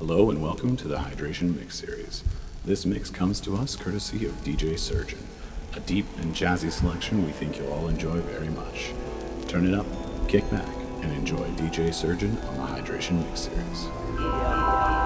Hello and welcome to the Hydration Mix Series. This mix comes to us courtesy of DJ Surgeon, a deep and jazzy selection we think you'll all enjoy very much. Turn it up, kick back, and enjoy DJ Surgeon on the Hydration Mix Series.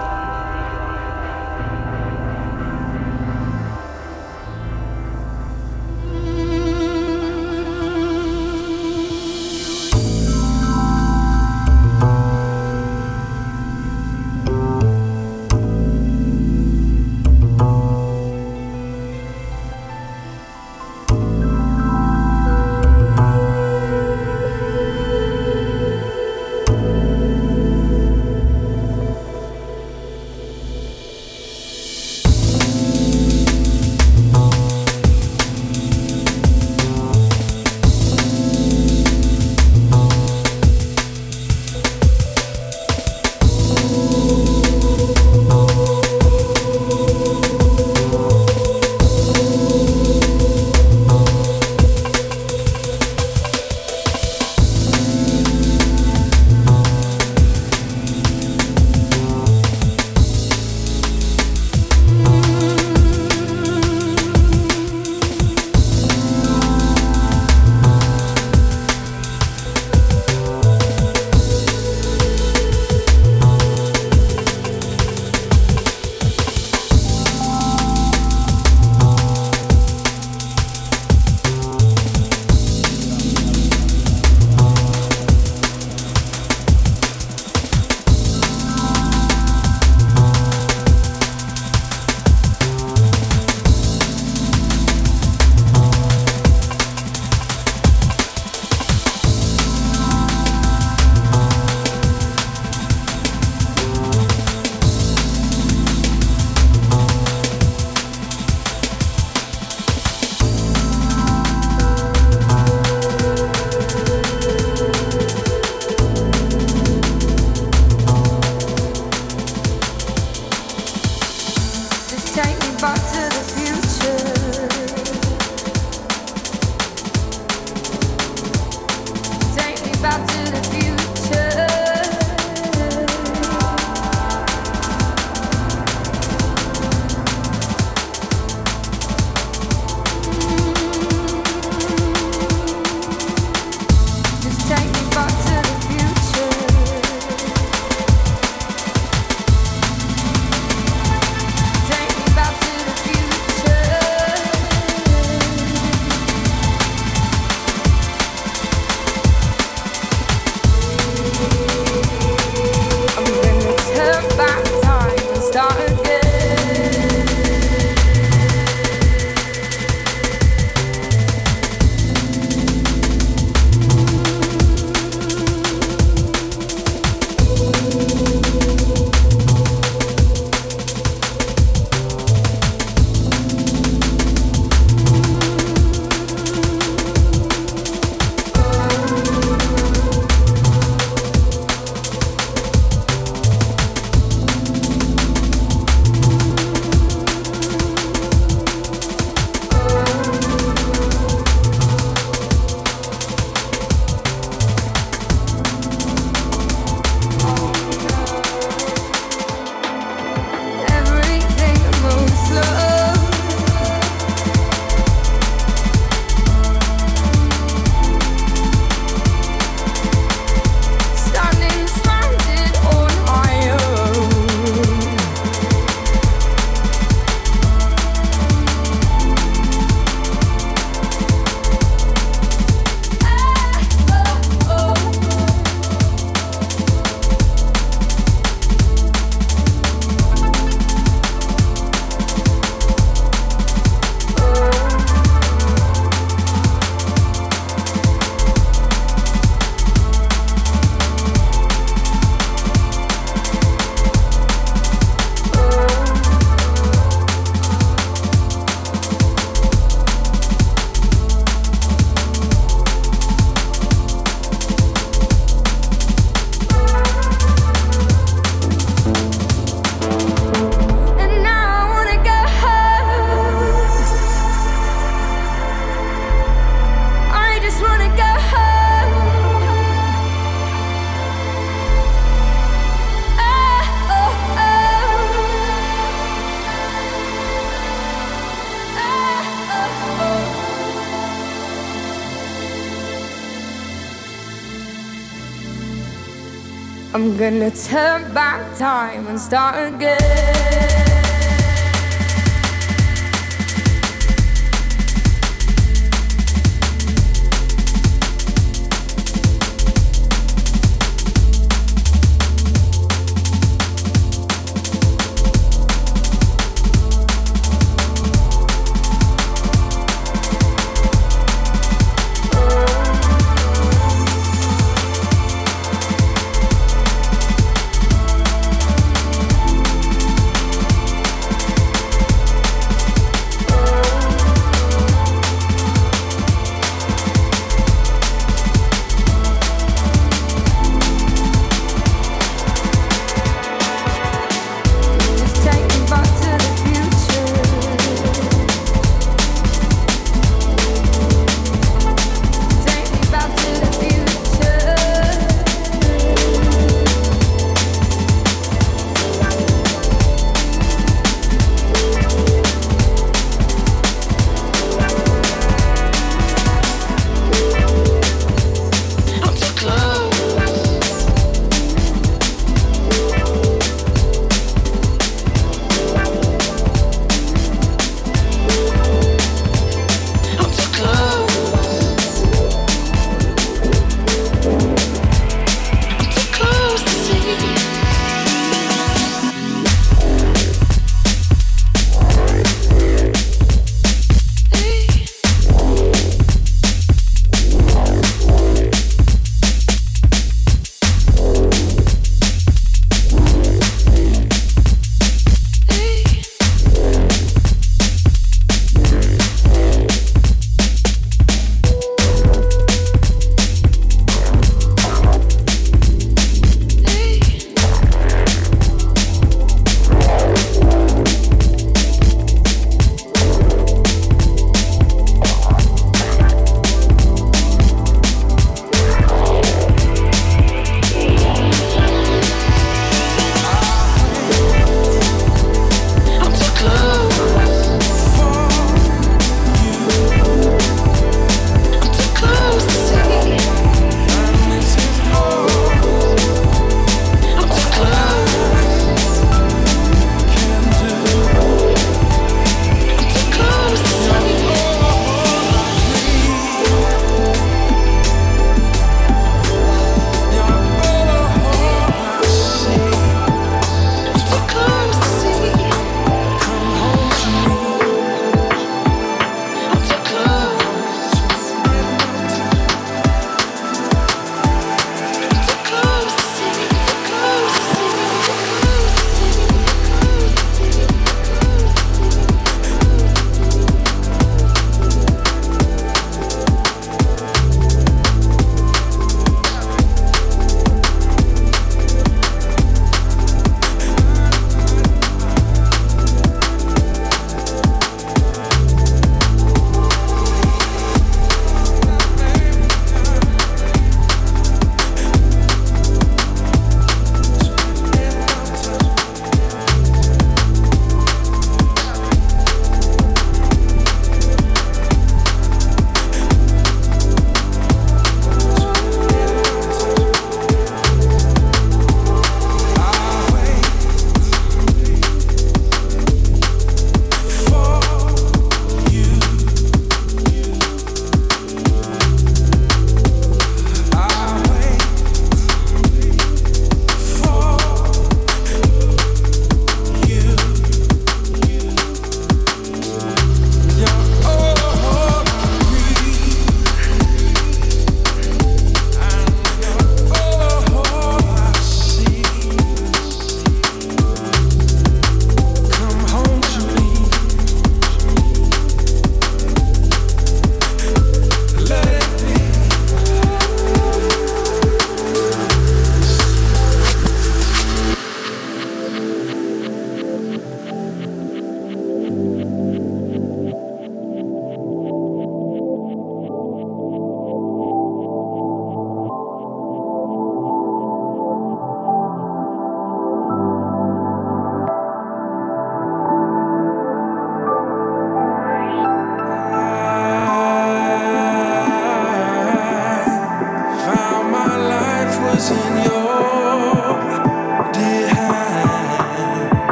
Gonna turn back time and start again.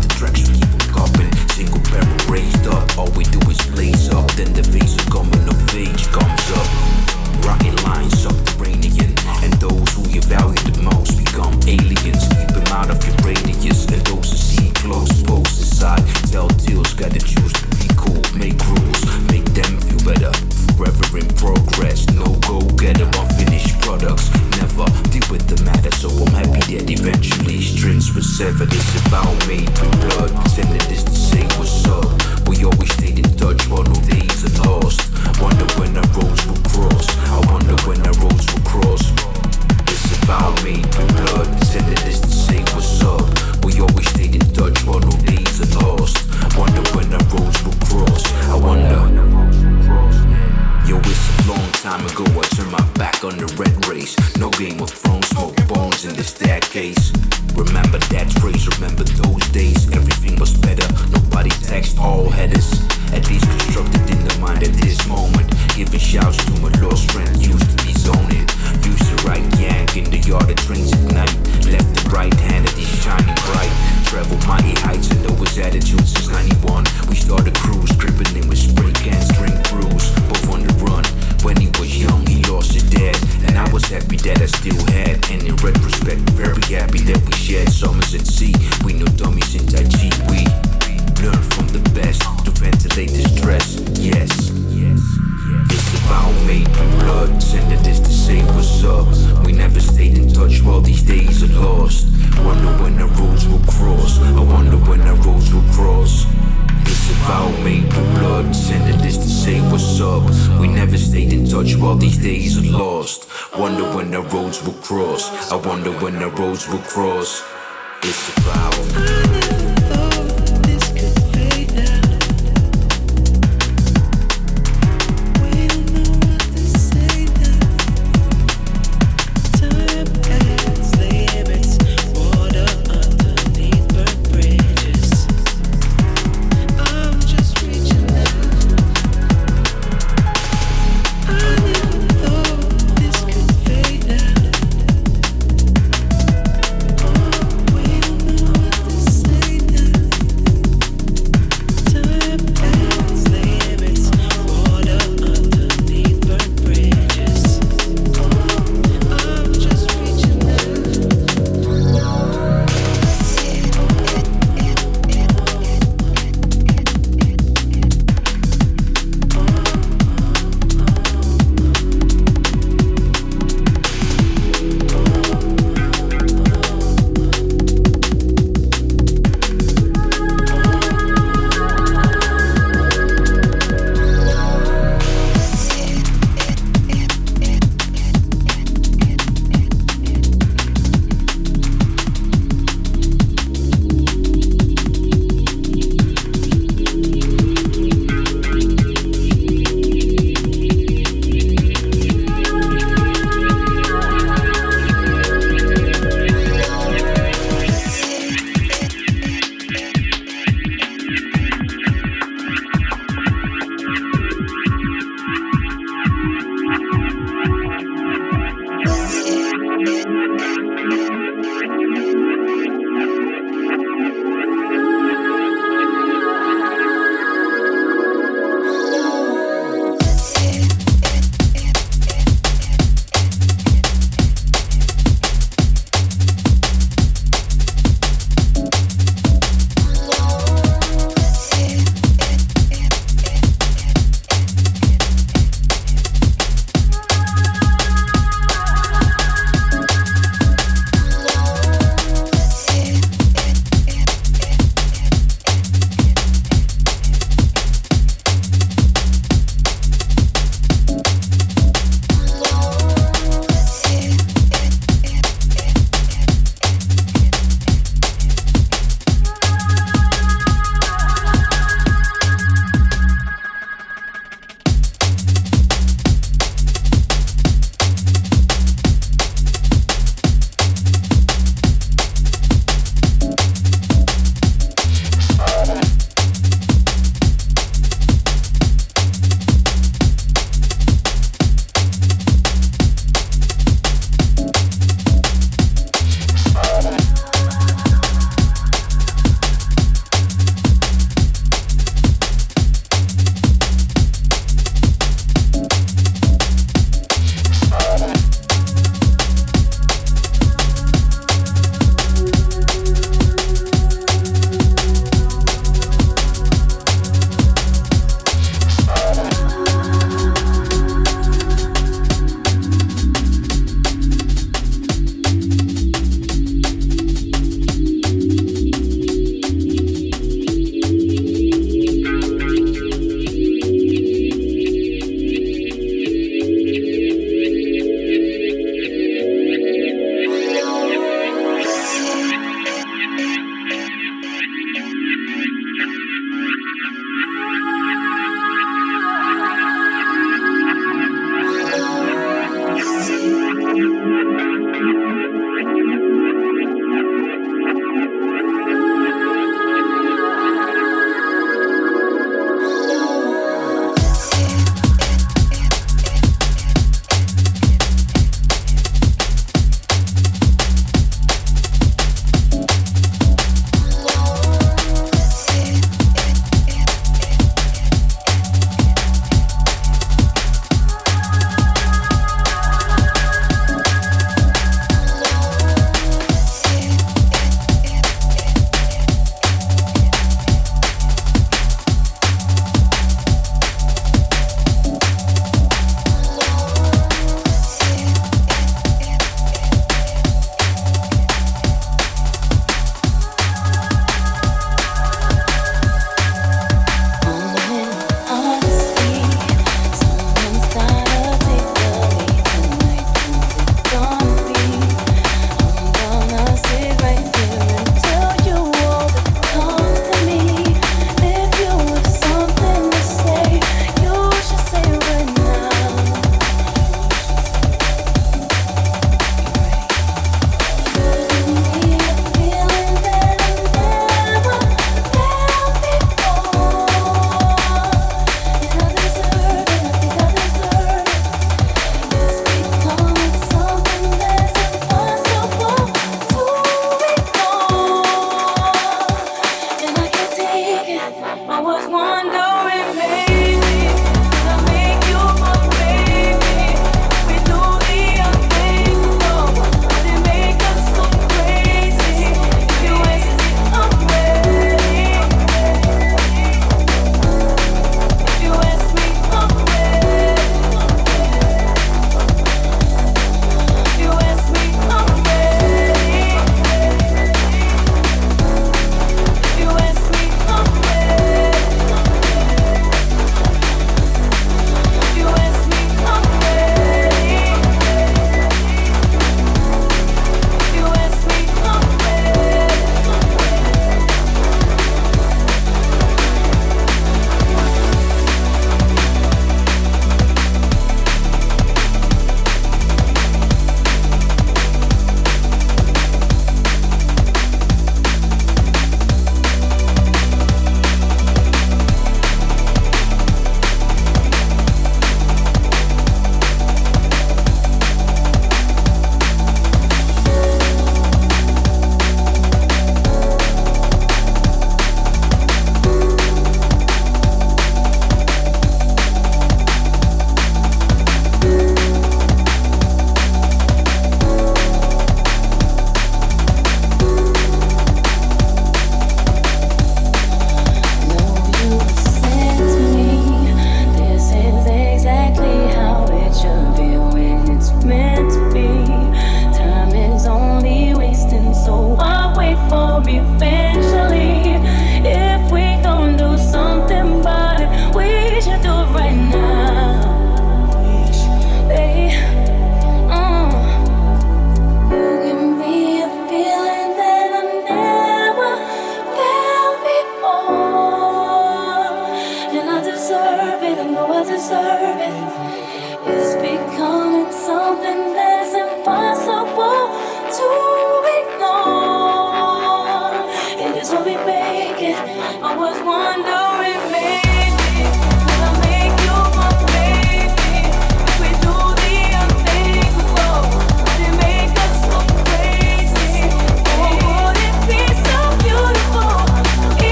the direction.